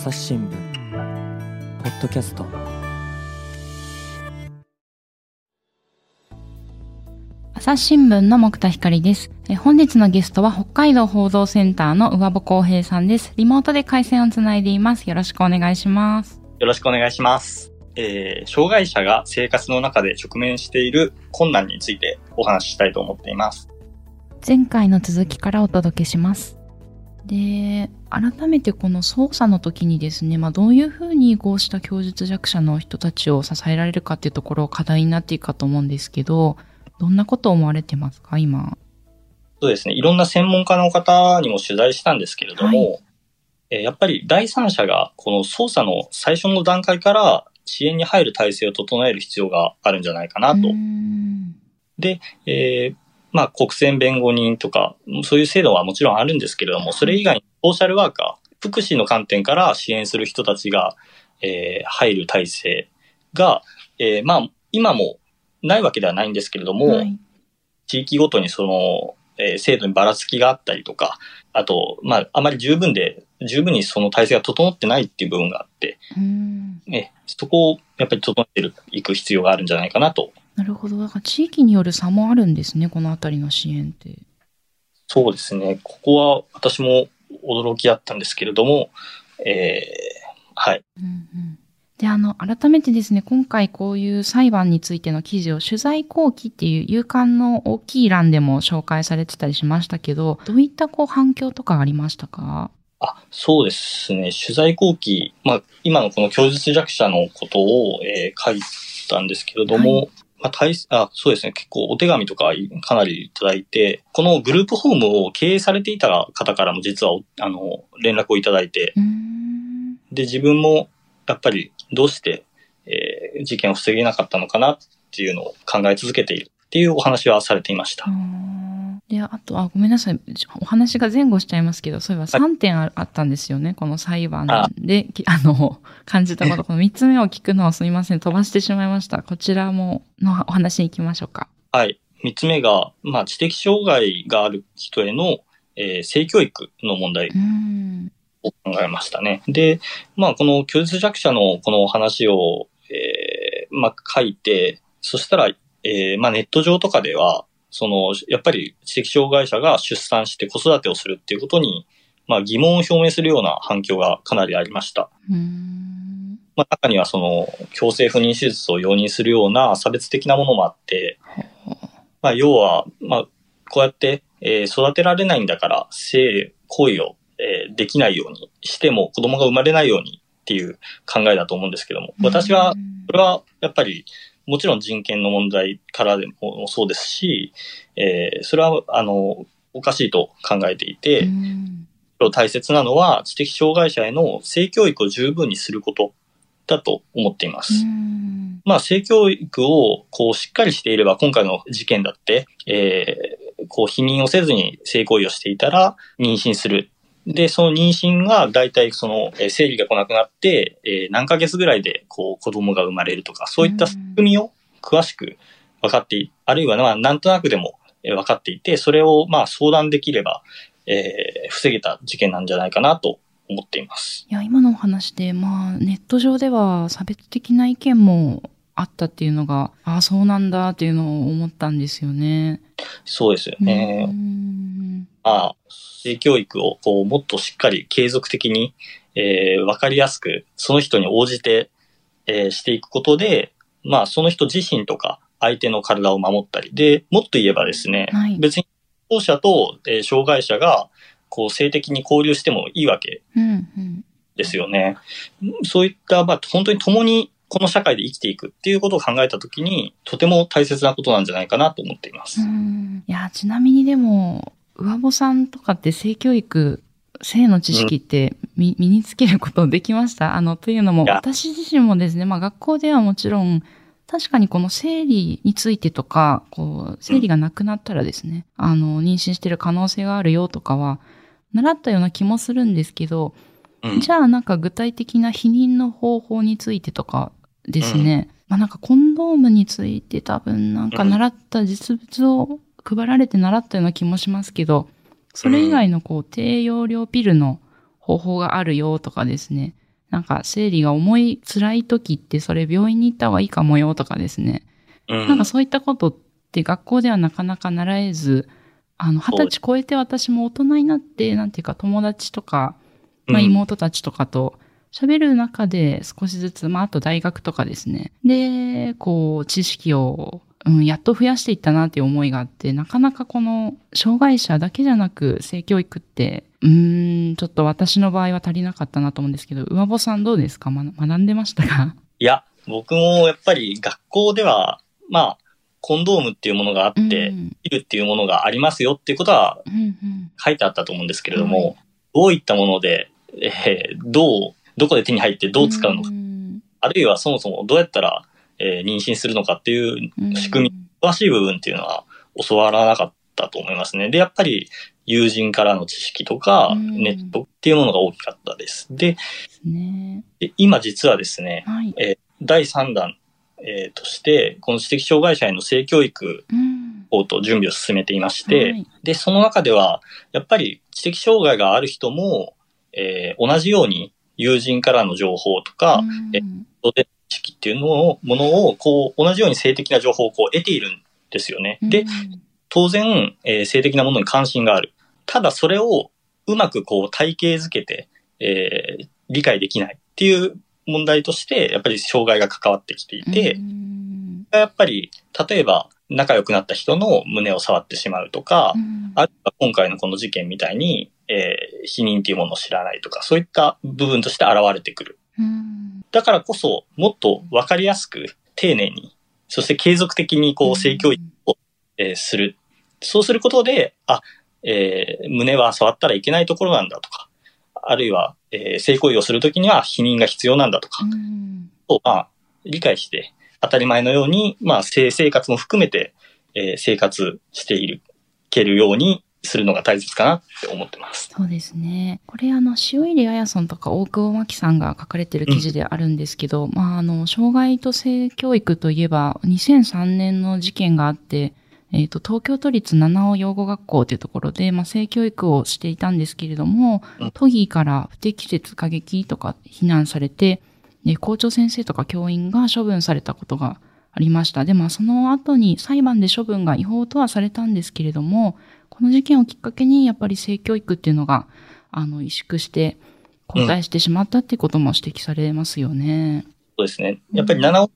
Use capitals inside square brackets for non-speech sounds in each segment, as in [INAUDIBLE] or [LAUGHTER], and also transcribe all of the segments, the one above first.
朝日新聞ポッドキャスト朝日新聞の木田光ですえ。本日のゲストは北海道報道センターの上保公平さんです。リモートで回線をつないでいます。よろしくお願いします。よろしくお願いします。えー、障害者が生活の中で直面している困難についてお話ししたいと思っています。前回の続きからお届けします。で、改めてこの捜査の時にですね、まあ、どういうふうにこうした供述弱者の人たちを支えられるかっていうところを課題になっていくかと思うんですけど、どんなことを思われてますか、今。そうですね。いろんな専門家の方にも取材したんですけれども、はい、えやっぱり第三者がこの捜査の最初の段階から支援に入る体制を整える必要があるんじゃないかなと。で、えー、まあ、国選弁護人とか、そういう制度はもちろんあるんですけれども、それ以外にソーシャルワーカー、福祉の観点から支援する人たちが、えー、入る体制が、えー、まあ、今もないわけではないんですけれども、はい、地域ごとにその、えー、制度にばらつきがあったりとか、あと、まあ、あまり十分で、十分にその体制が整ってないっていう部分があって、えそこをやっぱり整えていく必要があるんじゃないかなとなるほど。だから地域による差もあるんですね、このあたりの支援って。そうですね。ここは私も驚きだったんですけれども、えー、はい。うんうんで、あの、改めてですね、今回こういう裁判についての記事を取材後期っていう勇敢の大きい欄でも紹介されてたりしましたけど、どういったこう反響とかありましたか？あ、そうですね。取材後期、まあ、今のこの供述弱者のことを、えー、書いたんですけれども、はいまあ、大あ、そうですね。結構お手紙とかかなりいただいて、このグループホームを経営されていた方からも実は、あの、連絡をいただいて、で、自分もやっぱりどうして、えー、事件を防げなかったのかなっていうのを考え続けているっていうお話はされていました。で、あと、あ、ごめんなさい。お話が前後しちゃいますけど、そういえば3点あったんですよね。この裁判で、あ [LAUGHS] の、感じたこと。[LAUGHS] この3つ目を聞くのはすみません。飛ばしてしまいました。こちらも、のお話に行きましょうか。はい。3つ目が、まあ、知的障害がある人への、えー、性教育の問題を考えましたね。で、まあ、この供述弱者のこの話を、えー、まあ、書いて、そしたら、えー、まあ、ネット上とかでは、その、やっぱり知的障害者が出産して子育てをするっていうことに、まあ疑問を表明するような反響がかなりありました。まあ中にはその、強制不妊手術を容認するような差別的なものもあって、まあ要は、まあ、こうやって、えー、育てられないんだから、性行為を、えー、できないようにしても子供が生まれないようにっていう考えだと思うんですけども、私は、これはやっぱりもちろん人権の問題からでもそうですし、えー、それは、あの、おかしいと考えていて、大切なのは知的障害者への性教育を十分にすることだと思っています。まあ、性教育をこうしっかりしていれば、今回の事件だって、えー、こう否認をせずに性行為をしていたら妊娠するで、その妊娠が大体その、え生理が来なくなって、えー、何ヶ月ぐらいでこう子供が生まれるとか、そういった仕組みを詳しく分かって、あるいはまあなんとなくでも分かっていて、それをまあ相談できれば、えー、防げた事件なんじゃないかなと思っています。いや、今のお話で、まあネット上では差別的な意見もあったっていうのが、ああ、そうなんだっていうのを思ったんですよね。そうですよね。まあ、性教育をこうもっとしっかり継続的に、えー、わかりやすく、その人に応じて、えー、していくことで、まあ、その人自身とか、相手の体を守ったり。で、もっと言えばですね、はい、別に、当者と、えー、障害者が、こう、性的に交流してもいいわけですよね。うんうん、そういった、まあ、本当に共にこの社会で生きていくっていうことを考えたときに、とても大切なことなんじゃないかなと思っています。いや、ちなみにでも、上母さんとかって性教育、性の知識って身,、身につけることできました？あの、というのも、私自身もですね、まあ学校ではもちろん、確かにこの生理についてとか、こう、生理がなくなったらですね、うん、あの、妊娠してる可能性があるよとかは、習ったような気もするんですけど、うん、じゃあなんか具体的な避妊の方法についてとかですね、うん、まあなんかコンドームについて多分なんか習った実物を配られて習ったような気もしますけど、それ以外のこう、低用量ピルの方法があるよとかですね。なんか生理が重い辛い時ってそれ病院に行った方がいいかもよとかですね。うん、なんかそういったことって学校ではなかなか習えず、あの、二十歳超えて私も大人になって、なんていうか友達とか、まあ妹たちとかと喋る中で少しずつ、まああと大学とかですね。で、こう、知識をうん、やっと増やしていったなっていう思いがあって、なかなかこの障害者だけじゃなく性教育って、うん、ちょっと私の場合は足りなかったなと思うんですけど、上保さんどうですか、ま、学んでましたか？[LAUGHS] いや、僕もやっぱり学校では、まあ、コンドームっていうものがあって、うん、いるっていうものがありますよっていうことは書いてあったと思うんですけれども、うんうん、どういったもので、えー、どう、どこで手に入ってどう使うのか、うん、あるいはそもそもどうやったらえー、妊娠するのかっていう仕組み、詳しい部分っていうのは教わらなかったと思いますね。で、やっぱり友人からの知識とか、ネットっていうものが大きかったです。で、で今実はですね、はい、えー、第3弾、えー、として、この知的障害者への性教育をと準備を進めていまして、はい、で、その中では、やっぱり知的障害がある人も、えー、同じように友人からの情報とか、えー、識っていうのを、ものを、こう、同じように性的な情報をこう得ているんですよね。で、当然、えー、性的なものに関心がある。ただそれをうまくこう体系づけて、えー、理解できないっていう問題として、やっぱり障害が関わってきていて、やっぱり、例えば、仲良くなった人の胸を触ってしまうとか、あるいは今回のこの事件みたいに、えー、否認っていうものを知らないとか、そういった部分として現れてくる。だからこそ、もっとわかりやすく、丁寧に、そして継続的にこう、性教育を、えー、する。そうすることで、あ、えー、胸は触ったらいけないところなんだとか、あるいは、えー、性行為をするときには否認が必要なんだとか、を、まあ、理解して、当たり前のように、まあ、性生活も含めて、えー、生活している、けるようにするのが大切かなって思ってます。そうですね。これあの、塩入彩さんとか大久保真紀さんが書かれてる記事であるんですけど、うん、まああの、障害と性教育といえば、2003年の事件があって、えっ、ー、と、東京都立七尾養護学校というところで、まあ、性教育をしていたんですけれども、うん、都議から不適切過激とか非難されて、校長先生とか教員が処分されたことがありました。で、まあ、その後に裁判で処分が違法とはされたんですけれども、この事件をきっかけに、やっぱり性教育っていうのが、あの、萎縮して、後退してしまったっていうことも指摘されますよね。うん、そうですね。やっぱり七尾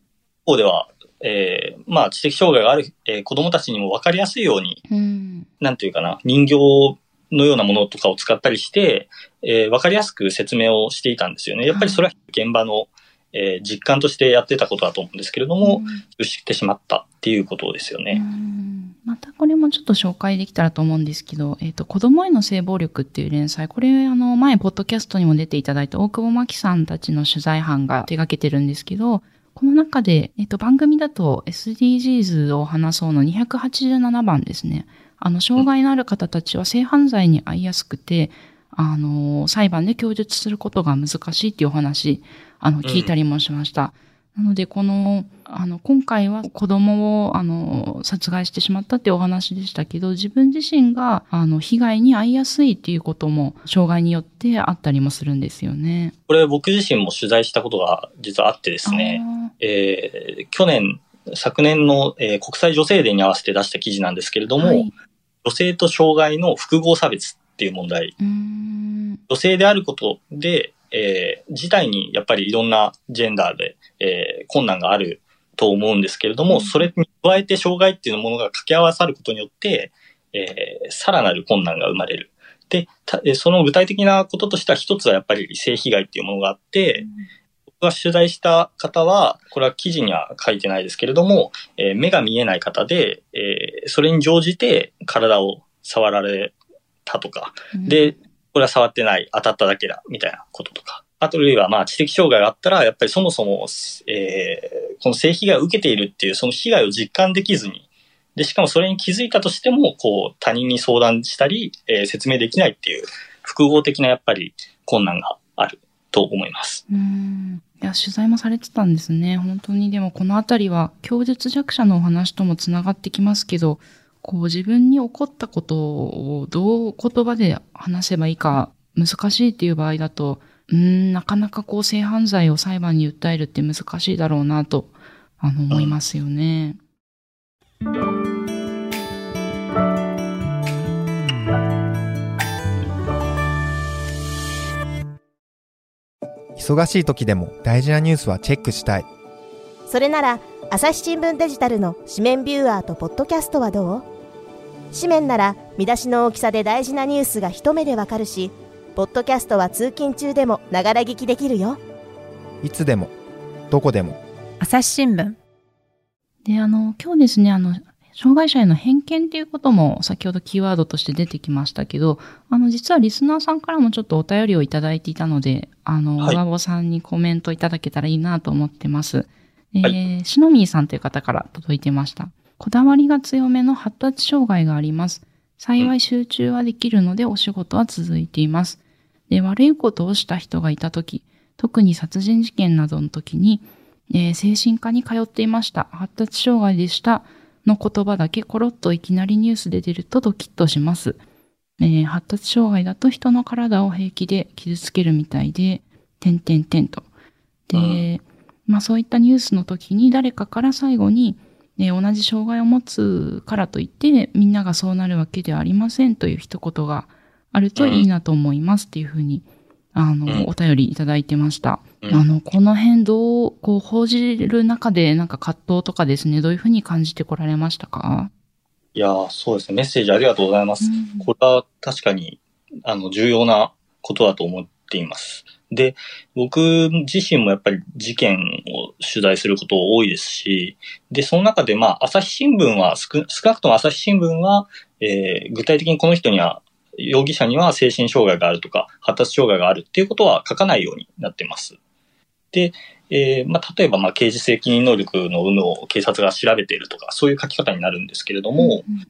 校では、えー、まあ、知的障害がある、えー、子供たちにも分かりやすいように、うん、なんていうかな、人形のようなものとかを使ったりして、えー、分かりやすく説明をしていたんですよね。やっぱりそれは現場の、えー、実感としてやってたことだと思うんですけれども、うん、してしまったっていうことですよね。うんまたこれもちょっと紹介できたらと思うんですけど、えっ、ー、と、子供への性暴力っていう連載、これあの、前、ポッドキャストにも出ていただいた大久保真紀さんたちの取材班が手掛けてるんですけど、この中で、えっ、ー、と、番組だと SDGs を話そうの287番ですね。あの、障害のある方たちは性犯罪に遭いやすくて、あの、裁判で供述することが難しいっていうお話、あの、聞いたりもしました。うんなので、この、あの、今回は子供を、あの、殺害してしまったっていうお話でしたけど、自分自身が、あの、被害に遭いやすいっていうことも、障害によってあったりもするんですよね。これ僕自身も取材したことが実はあってですね、えー、去年、昨年の、えー、国際女性デーに合わせて出した記事なんですけれども、はい、女性と障害の複合差別っていう問題。女性であることで、えー、自体にやっぱりいろんなジェンダーで、えー、困難があると思うんですけれども、それに加えて障害っていうものが掛け合わさることによって、えー、さらなる困難が生まれる。で、その具体的なこととしては一つはやっぱり性被害っていうものがあって、うん、僕が取材した方は、これは記事には書いてないですけれども、えー、目が見えない方で、えー、それに乗じて体を触られたとか、うん、で、これは触ってない、当たっただけだ、みたいなこととか。あというは、まあ、知的障害があったら、やっぱりそもそも、えー、この性被害を受けているっていう、その被害を実感できずに、で、しかもそれに気づいたとしても、こう、他人に相談したり、えー、説明できないっていう、複合的なやっぱり困難があると思います。うん。いや、取材もされてたんですね。本当に、でもこのあたりは、供述弱者のお話ともつながってきますけど、こう自分に起こったことをどう言葉で話せばいいか難しいっていう場合だと、うん、なかなかこう性犯罪を裁判に訴えるって難しいだろうなと、あの、思いますよね。忙しい時でも大事なニュースはチェックしたい。それなら、朝日新聞デジタルの紙面ビューアーとポッドキャストはどう？紙面なら見出しの大きさで大事なニュースが一目でわかるし、ポッドキャストは通勤中でもながら聞きできるよ。いつでも、どこでも。朝日新聞。で、あの、今日ですね、あの、障害者への偏見っていうことも先ほどキーワードとして出てきましたけど、あの、実はリスナーさんからもちょっとお便りをいただいていたので、あの、はい、上さんにコメントいただけたらいいなと思ってます。えー、はい、しのみーさんという方から届いてました。こだわりが強めの発達障害があります。幸い集中はできるのでお仕事は続いています。で、悪いことをした人がいたとき、特に殺人事件などの時に、えー、精神科に通っていました。発達障害でした。の言葉だけコロッといきなりニュースで出るとドキッとします。えー、発達障害だと人の体を平気で傷つけるみたいで、点々点と。で、まあそういったニュースの時に誰かから最後に、ね、同じ障害を持つからといって、みんながそうなるわけではありませんという一言があるといいなと思いますっていうふうに、あの、お便りいただいてました。あの、この辺どう、こう、報じる中で、なんか葛藤とかですね、どういうふうに感じてこられましたか？いやそうですね。メッセージありがとうございます。うん、これは確かに、あの、重要なことだと思っています。で、僕自身もやっぱり事件を取材すること多いですし、で、その中でまあ、朝日新聞は少、少なくとも朝日新聞は、えー、具体的にこの人には、容疑者には精神障害があるとか、発達障害があるっていうことは書かないようになってます。で、えー、まあ、例えば、まあ、刑事責任能力の有無を警察が調べているとか、そういう書き方になるんですけれども、うんうん、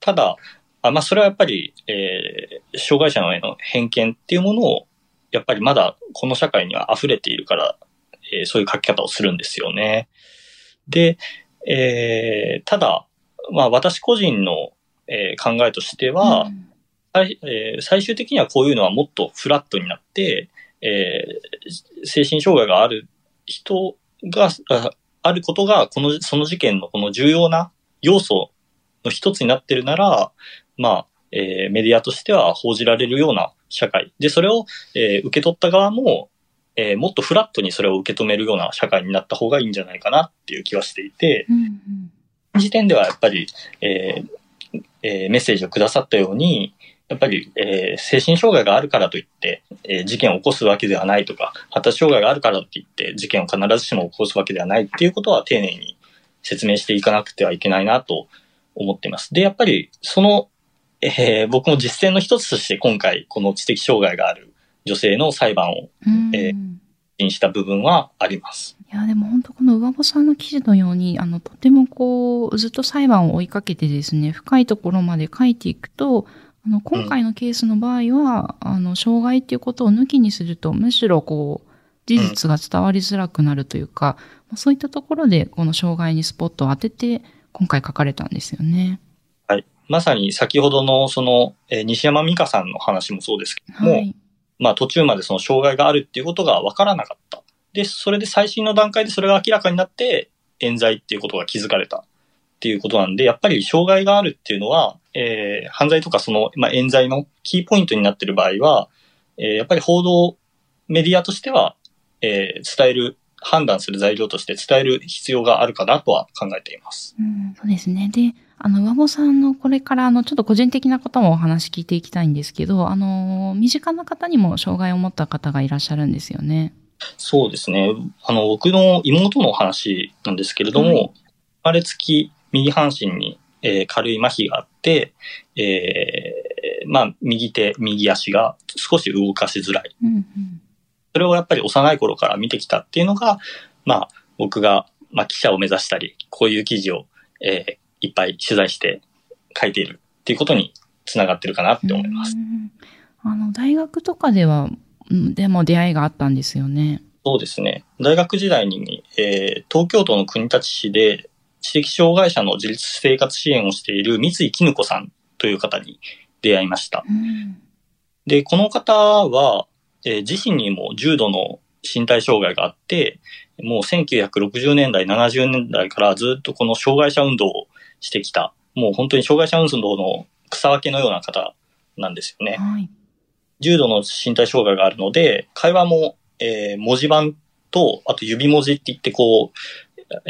ただ、あまあ、それはやっぱり、えー、障害者のへの偏見っていうものをやっぱりまだこの社会には溢れているから、えー、そういう書き方をするんですよね。で、えー、ただ、まあ私個人の、えー、考えとしては、うん最えー、最終的にはこういうのはもっとフラットになって、えー、精神障害がある人が、あることが、この、その事件のこの重要な要素の一つになってるなら、まあ、えー、メディアとしては報じられるような社会。で、それを、えー、受け取った側も、えー、もっとフラットにそれを受け止めるような社会になった方がいいんじゃないかなっていう気はしていて、うんうん、時点ではやっぱり、えーえー、メッセージをくださったように、やっぱり、えー、精神障害があるからといって、えー、事件を起こすわけではないとか、発達障害があるからといって事件を必ずしも起こすわけではないっていうことは丁寧に説明していかなくてはいけないなと思っています。で、やっぱりそのえー、僕も実践の一つとして今回、この知的障害がある女性の裁判を、えー、した部分はあります。いや、でも本当この上保さんの記事のように、あの、とてもこう、ずっと裁判を追いかけてですね、深いところまで書いていくと、あの、今回のケースの場合は、うん、あの、障害っていうことを抜きにすると、むしろこう、事実が伝わりづらくなるというか、うん、そういったところで、この障害にスポットを当てて、今回書かれたんですよね。まさに先ほどのその、えー、西山美香さんの話もそうですけども、はい、まあ途中までその障害があるっていうことが分からなかった。で、それで最新の段階でそれが明らかになって、冤罪っていうことが気づかれたっていうことなんで、やっぱり障害があるっていうのは、えー、犯罪とかその、まあ、冤罪のキーポイントになっている場合は、えー、やっぱり報道メディアとしては、えー、伝える判断する材料として伝える必要があるかなとは考えています。うん、そうですね。で、あの、上保さんのこれからあの、ちょっと個人的なこともお話聞いていきたいんですけど、あの、身近な方にも障害を持った方がいらっしゃるんですよね。そうですね。あの、僕の妹の話なんですけれども、はい、生まれつき右半身に、えー、軽い麻痺があって、えー、まあ、右手、右足が少し動かしづらい。うんうん、それをやっぱり幼い頃から見てきたっていうのが、まあ、僕が、まあ、記者を目指したり、こういう記事を、えー、いっぱい取材して書いているっていうことにつながってるかなって思います。あの、大学とかでは、でも出会いがあったんですよね。そうですね。大学時代に、えー、東京都の国立市で知的障害者の自立生活支援をしている三井絹子さんという方に出会いました。うん、で、この方は、えー、自身にも重度の身体障害があって、もう1960年代、70年代からずっとこの障害者運動をしてきた、もう本当に障害者運動の草分けのような方なんですよね。はい、重度の身体障害があるので、会話も、えー、文字盤と、あと指文字って言ってこう、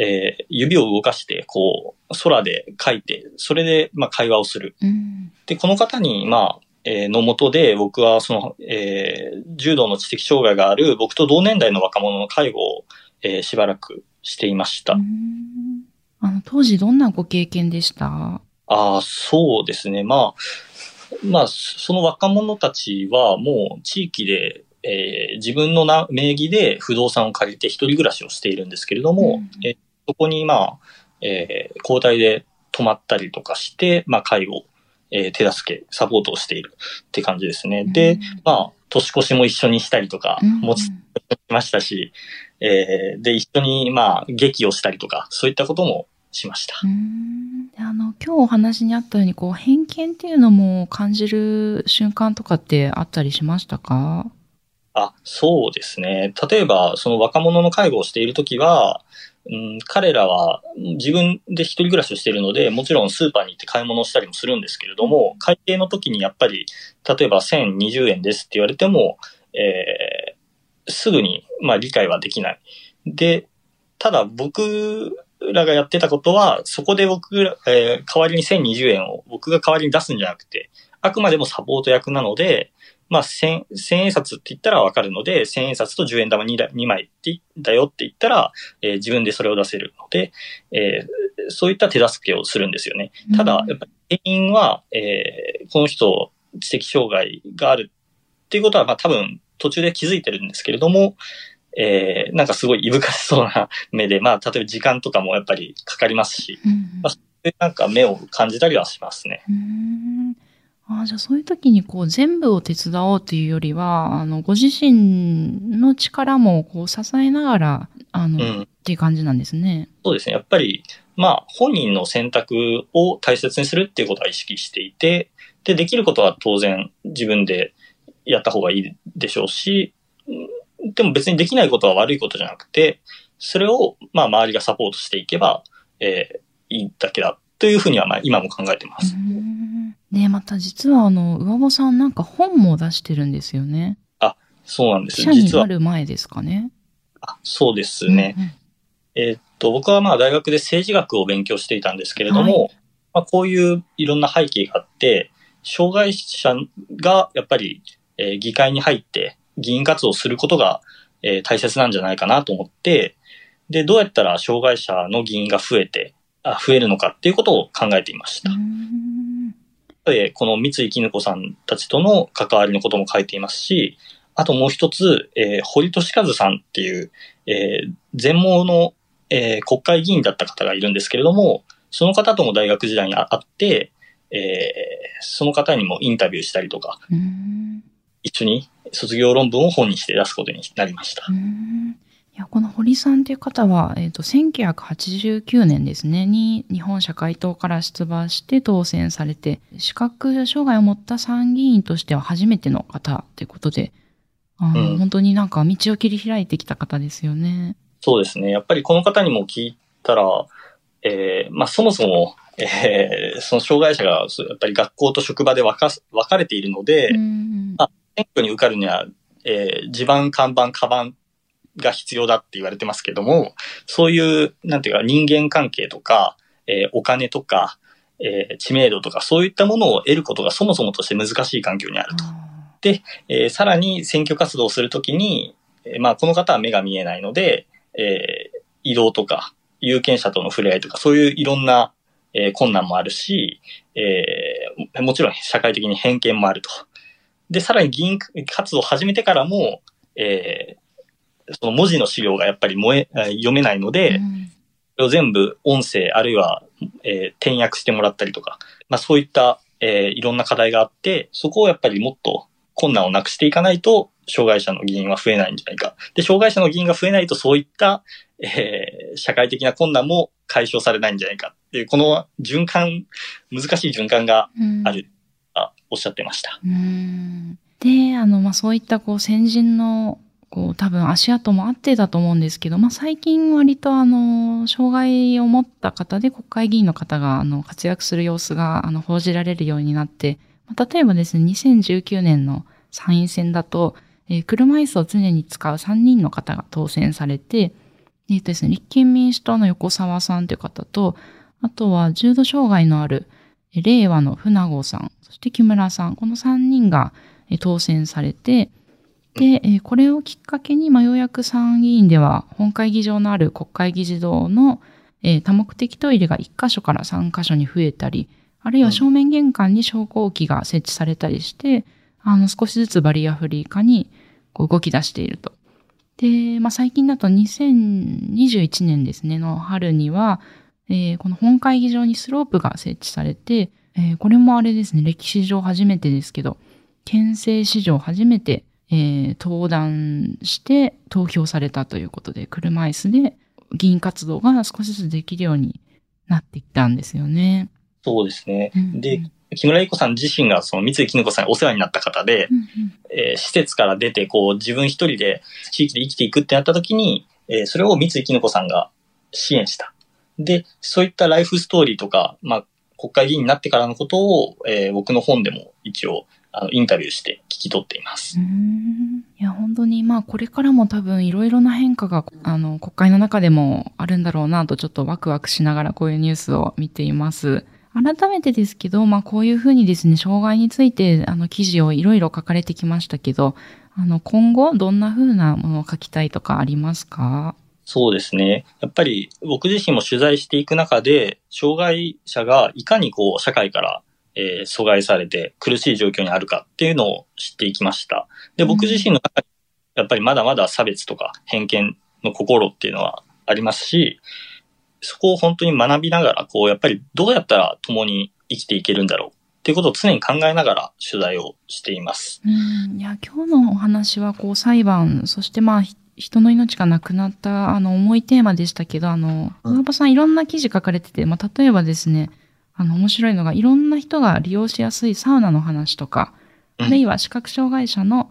えー、指を動かして、こう、空で書いて、それで、まあ、会話をする。うん、で、この方に、まあ、えー、のもとで、僕は、その、えー、重度の知的障害がある、僕と同年代の若者の介護を、えー、しばらくしていました。あの、当時どんなご経験でした？ああ、そうですね。まあ、まあ、その若者たちはもう地域で、えー、自分のな名義で不動産を借りて一人暮らしをしているんですけれども、うん、えそこにまあ、えー、交代で泊まったりとかして、まあ、介護、えー、手助け、サポートをしているって感じですね。うん、で、まあ、年越しも一緒にしたりとか、持ちましたし、えー、で、一緒に、まあ、劇をしたりとか、そういったこともしました。あの、今日お話にあったように、こう、偏見っていうのも感じる瞬間とかってあったりしましたか？あ、そうですね。例えば、その若者の介護をしているときは、うん、彼らは自分で一人暮らしをしているので、もちろんスーパーに行って買い物をしたりもするんですけれども、会計の時にやっぱり、例えば1020円ですって言われても、えー、すぐに、まあ理解はできない。で、ただ僕らがやってたことは、そこで僕ら、えー、代わりに1020円を僕が代わりに出すんじゃなくて、あくまでもサポート役なので、まあ、千、千円札って言ったらわかるので、千円札と十円玉 2, 2枚ってだよって言ったら、えー、自分でそれを出せるので、えー、そういった手助けをするんですよね。ただ、やっぱり原因は、えー、この人、知的障害があるっていうことは、まあ多分途中で気づいてるんですけれども、えー、なんかすごいいぶかしそうな目で、まあ例えば時間とかもやっぱりかかりますし、うん、まあ、なんか目を感じたりはしますね。うんあじゃあそういう時にこう全部を手伝おうというよりは、あの、ご自身の力もこう支えながら、あの、うん、っていう感じなんですね。そうですね。やっぱり、まあ、本人の選択を大切にするっていうことは意識していて、で、できることは当然自分でやった方がいいでしょうし、でも別にできないことは悪いことじゃなくて、それを、まあ、周りがサポートしていけば、えー、いいだけだというふうには、まあ、今も考えてます。ねまた実はあの、上保さんなんか本も出してるんですよね。あ、そうなんです。社になる前ですかね。あ、そうですね。うんうん、えー、っと、僕はまあ大学で政治学を勉強していたんですけれども、はい、まあこういういろんな背景があって、障害者がやっぱり、えー、議会に入って議員活動することが、えー、大切なんじゃないかなと思って、で、どうやったら障害者の議員が増えて、あ増えるのかっていうことを考えていました。で、この三井絹子さんたちとの関わりのことも書いていますし、あともう一つ、えー、堀俊和さんっていう、えー、全盲の、えー、国会議員だった方がいるんですけれども、その方とも大学時代に会って、えー、その方にもインタビューしたりとか、一緒に卒業論文を本にして出すことになりました。いや、この堀さんという方は、えっ、ー、と、1989年ですね、に日本社会党から出馬して当選されて、視覚障害を持った参議院としては初めての方ということで、あうん、本当になんか道を切り開いてきた方ですよね。そうですね。やっぱりこの方にも聞いたら、えー、まあそもそも、えー、その障害者がやっぱり学校と職場で分か分かれているので、うん、まあ、選挙に受かるには、えー、地盤、看板、カバンが必要だって言われてますけども、そういう、なんていうか人間関係とか、えー、お金とか、えー、知名度とか、そういったものを得ることがそもそもとして難しい環境にあると。で、えー、さらに選挙活動をするときに、えー、まあ、この方は目が見えないので、えー、移動とか、有権者との触れ合いとか、そういういろんな、えー、困難もあるし、えー、もちろん社会的に偏見もあると。で、さらに議員活動を始めてからも、えー、その文字の資料がやっぱり燃え、読めないので、それを全部音声あるいは、えー、転訳してもらったりとか、まあそういった、えー、いろんな課題があって、そこをやっぱりもっと困難をなくしていかないと、障害者の議員は増えないんじゃないか。で、障害者の議員が増えないとそういった、えー、社会的な困難も解消されないんじゃないかっていう、この循環、難しい循環がある、うん、あおっしゃってました。うんで、あの、まあ、そういったこう先人のこう多分足跡もあってだと思うんですけど、まあ、最近割とあの、障害を持った方で国会議員の方があの活躍する様子があの報じられるようになって、まあ、例えばですね、2019年の参院選だと、えー、車椅子を常に使う3人の方が当選されて、えっ、ー、とですね、立憲民主党の横沢さんという方と、あとは重度障害のある令和の船子さん、そして木村さん、この3人が当選されて、で、これをきっかけに、まあ、ようやく参議院では本会議場のある国会議事堂の、えー、多目的トイレが1箇所から3箇所に増えたり、あるいは正面玄関に昇降機が設置されたりして、あの、少しずつバリアフリー化にこう動き出していると。で、まあ、最近だと2021年ですね、の春には、えー、この本会議場にスロープが設置されて、えー、これもあれですね、歴史上初めてですけど、県政史上初めて、えー、登壇して投票されたということで、車椅子で議員活動が少しずつできるようになっていったんですよね。そうですね。うん、で、木村恵子さん自身がその三井絹子さんにお世話になった方で、うんうん、えー、施設から出てこう自分一人で地域で生きていくってなった時に、えー、それを三井絹子さんが支援した。で、そういったライフストーリーとか、まあ、国会議員になってからのことを、えー、僕の本でも一応、あの、インタビューして聞き取っています。いや、本当に、まあ、これからも多分いろいろな変化が、あの、国会の中でもあるんだろうなと、ちょっとワクワクしながらこういうニュースを見ています。改めてですけど、まあ、こういうふうにですね、障害について、あの、記事をいろいろ書かれてきましたけど、あの、今後、どんなふうなものを書きたいとかありますか？そうですね。やっぱり僕自身も取材していく中で、障害者がいかにこう社会から、えー、阻害されて苦しい状況にあるかっていうのを知っていきました。で、僕自身の中にやっぱりまだまだ差別とか偏見の心っていうのはありますし、そこを本当に学びながら、こう、やっぱりどうやったら共に生きていけるんだろうっていうことを常に考えながら取材をしています。うん。いや、今日のお話は、こう、裁判、そしてまあ、人の命がなくなったあの重いテーマでしたけど、あの、大場さんいろんな記事書かれてて、まあ、例えばですね、あの、面白いのが、いろんな人が利用しやすいサウナの話とか、あるいは視覚障害者の、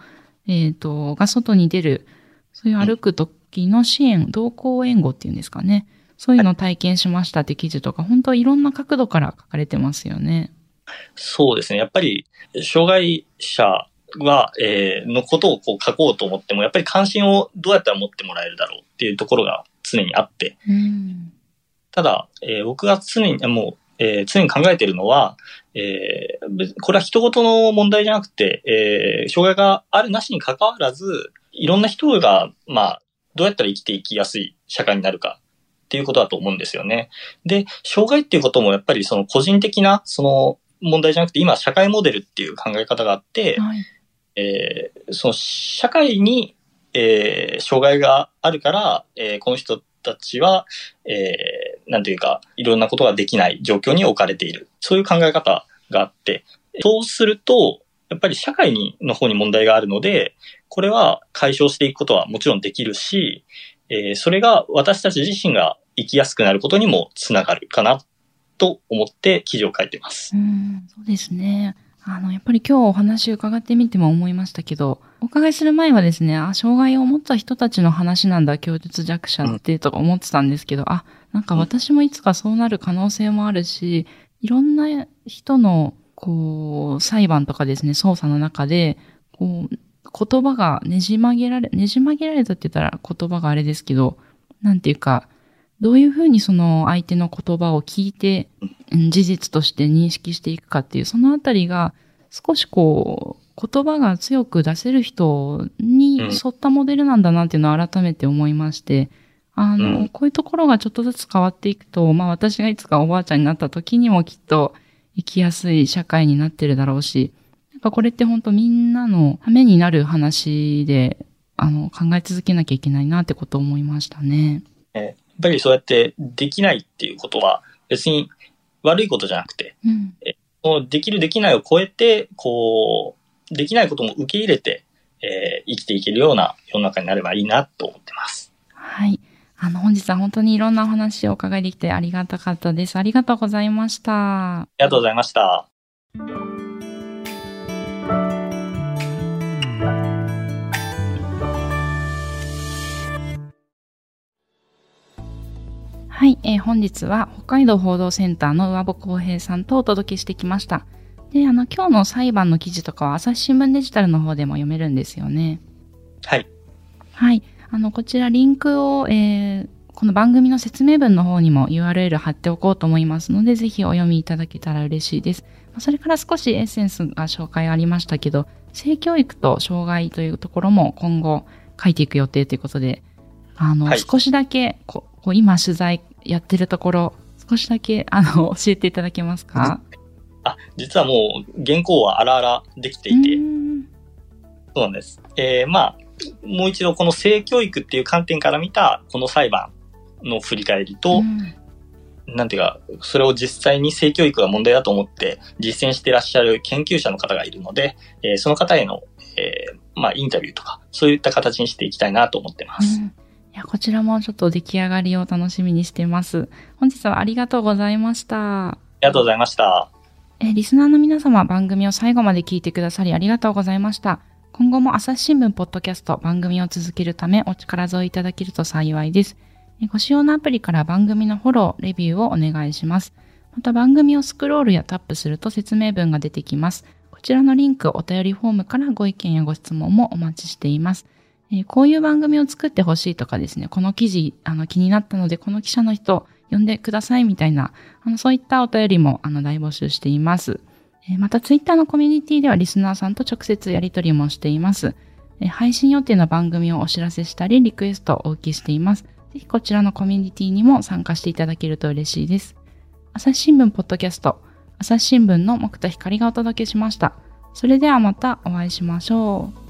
えっ、ー、と、が外に出る、そういう歩く時の支援、同行援護っていうんですかね。そういうのを体験しましたって記事とか、本当いろんな角度から書かれてますよね。そうですね。やっぱり、障害者は、えー、のことをこう書こうと思っても、やっぱり関心をどうやったら持ってもらえるだろうっていうところが常にあって。うん、ただ、えー、僕が常に、もう、えー、常に考えているのは、えー、これは人事の問題じゃなくて、えー、障害があるなしに関わらず、いろんな人が、まあ、どうやったら生きていきやすい社会になるかっていうことだと思うんですよね。で、障害っていうこともやっぱりその個人的な、その問題じゃなくて、今社会モデルっていう考え方があって、はい、えー、その社会に、えー、障害があるから、えー、この人たちは、えー、なんというか、いろんなことができない状況に置かれている。そういう考え方があって、そうすると、やっぱり社会にの方に問題があるので、これは解消していくことはもちろんできるし、えー、それが私たち自身が生きやすくなることにもつながるかなと思って記事を書いてます。うん、そうですね。あの、やっぱり今日お話伺ってみても思いましたけど、お伺いする前はですね、あ、障害を持った人たちの話なんだ、供述弱者ってとか思ってたんですけど、あ、なんか私もいつかそうなる可能性もあるし、いろんな人の、こう、裁判とかですね、捜査の中で、こう、言葉がねじ曲げられ、ねじ曲げられたって言ったら言葉があれですけど、なんていうか、どういうふうにその相手の言葉を聞いて、事実として認識していくかっていう、そのあたりが少しこう、言葉が強く出せる人に沿ったモデルなんだなっていうのを改めて思いまして、あの、うん、こういうところがちょっとずつ変わっていくと、まあ私がいつかおばあちゃんになった時にもきっと生きやすい社会になってるだろうし、なんかこれって本当みんなのためになる話で、あの、考え続けなきゃいけないなってことを思いましたね。えっぱりそうやってできないっていうことは別に悪いことじゃなくて、うん、えできるできないを超えて、こう、できないことも受け入れて、えー、生きていけるような世の中になればいいなと思ってます。はい。あの、本日は本当にいろんなお話をお伺いできてありがたかったです。ありがとうございました。ありがとうございました。はい、えー、本日は北海道報道センターの上保公平さんとお届けしてきました。で、あの、今日の裁判の記事とかは朝日新聞デジタルの方でも読めるんですよね。はい。はい。あの、こちらリンクを、えー、この番組の説明文の方にも URL 貼っておこうと思いますので、ぜひお読みいただけたら嬉しいです。それから少しエッセンスが紹介ありましたけど、性教育と障害というところも今後書いていく予定ということで、あの、はい、少しだけここう今取材やってるところ、少しだけあの [LAUGHS] 教えていただけますか？あ、実はもう原稿はあらあらできていて、そうなんです。えー、まあ、もう一度この性教育っていう観点から見たこの裁判の振り返りと、なんていうか、それを実際に性教育が問題だと思って実践していらっしゃる研究者の方がいるので、えー、その方への、えー、まあ、インタビューとか、そういった形にしていきたいなと思ってます。うんいや、こちらもちょっと出来上がりを楽しみにしています。本日はありがとうございました。ありがとうございました。えリスナーの皆様、番組を最後まで聞いてくださりありがとうございました。今後も朝日新聞ポッドキャスト番組を続けるためお力添えいただけると幸いです。ご使用のアプリから番組のフォロー、レビューをお願いします。また番組をスクロールやタップすると説明文が出てきます。こちらのリンク、お便りフォームからご意見やご質問もお待ちしています。えー、こういう番組を作ってほしいとかですね、この記事、あの、気になったので、この記者の人、呼んでくださいみたいな、あの、そういったお便りも、あの、大募集しています。えー、また、ツイッターのコミュニティではリスナーさんと直接やり取りもしています。え配信予定の番組をお知らせしたり、リクエストをお受けしています。ぜひこちらのコミュニティにも参加していただけると嬉しいです。朝日新聞ポッドキャスト、朝日新聞の木田光がお届けしました。それではまたお会いしましょう。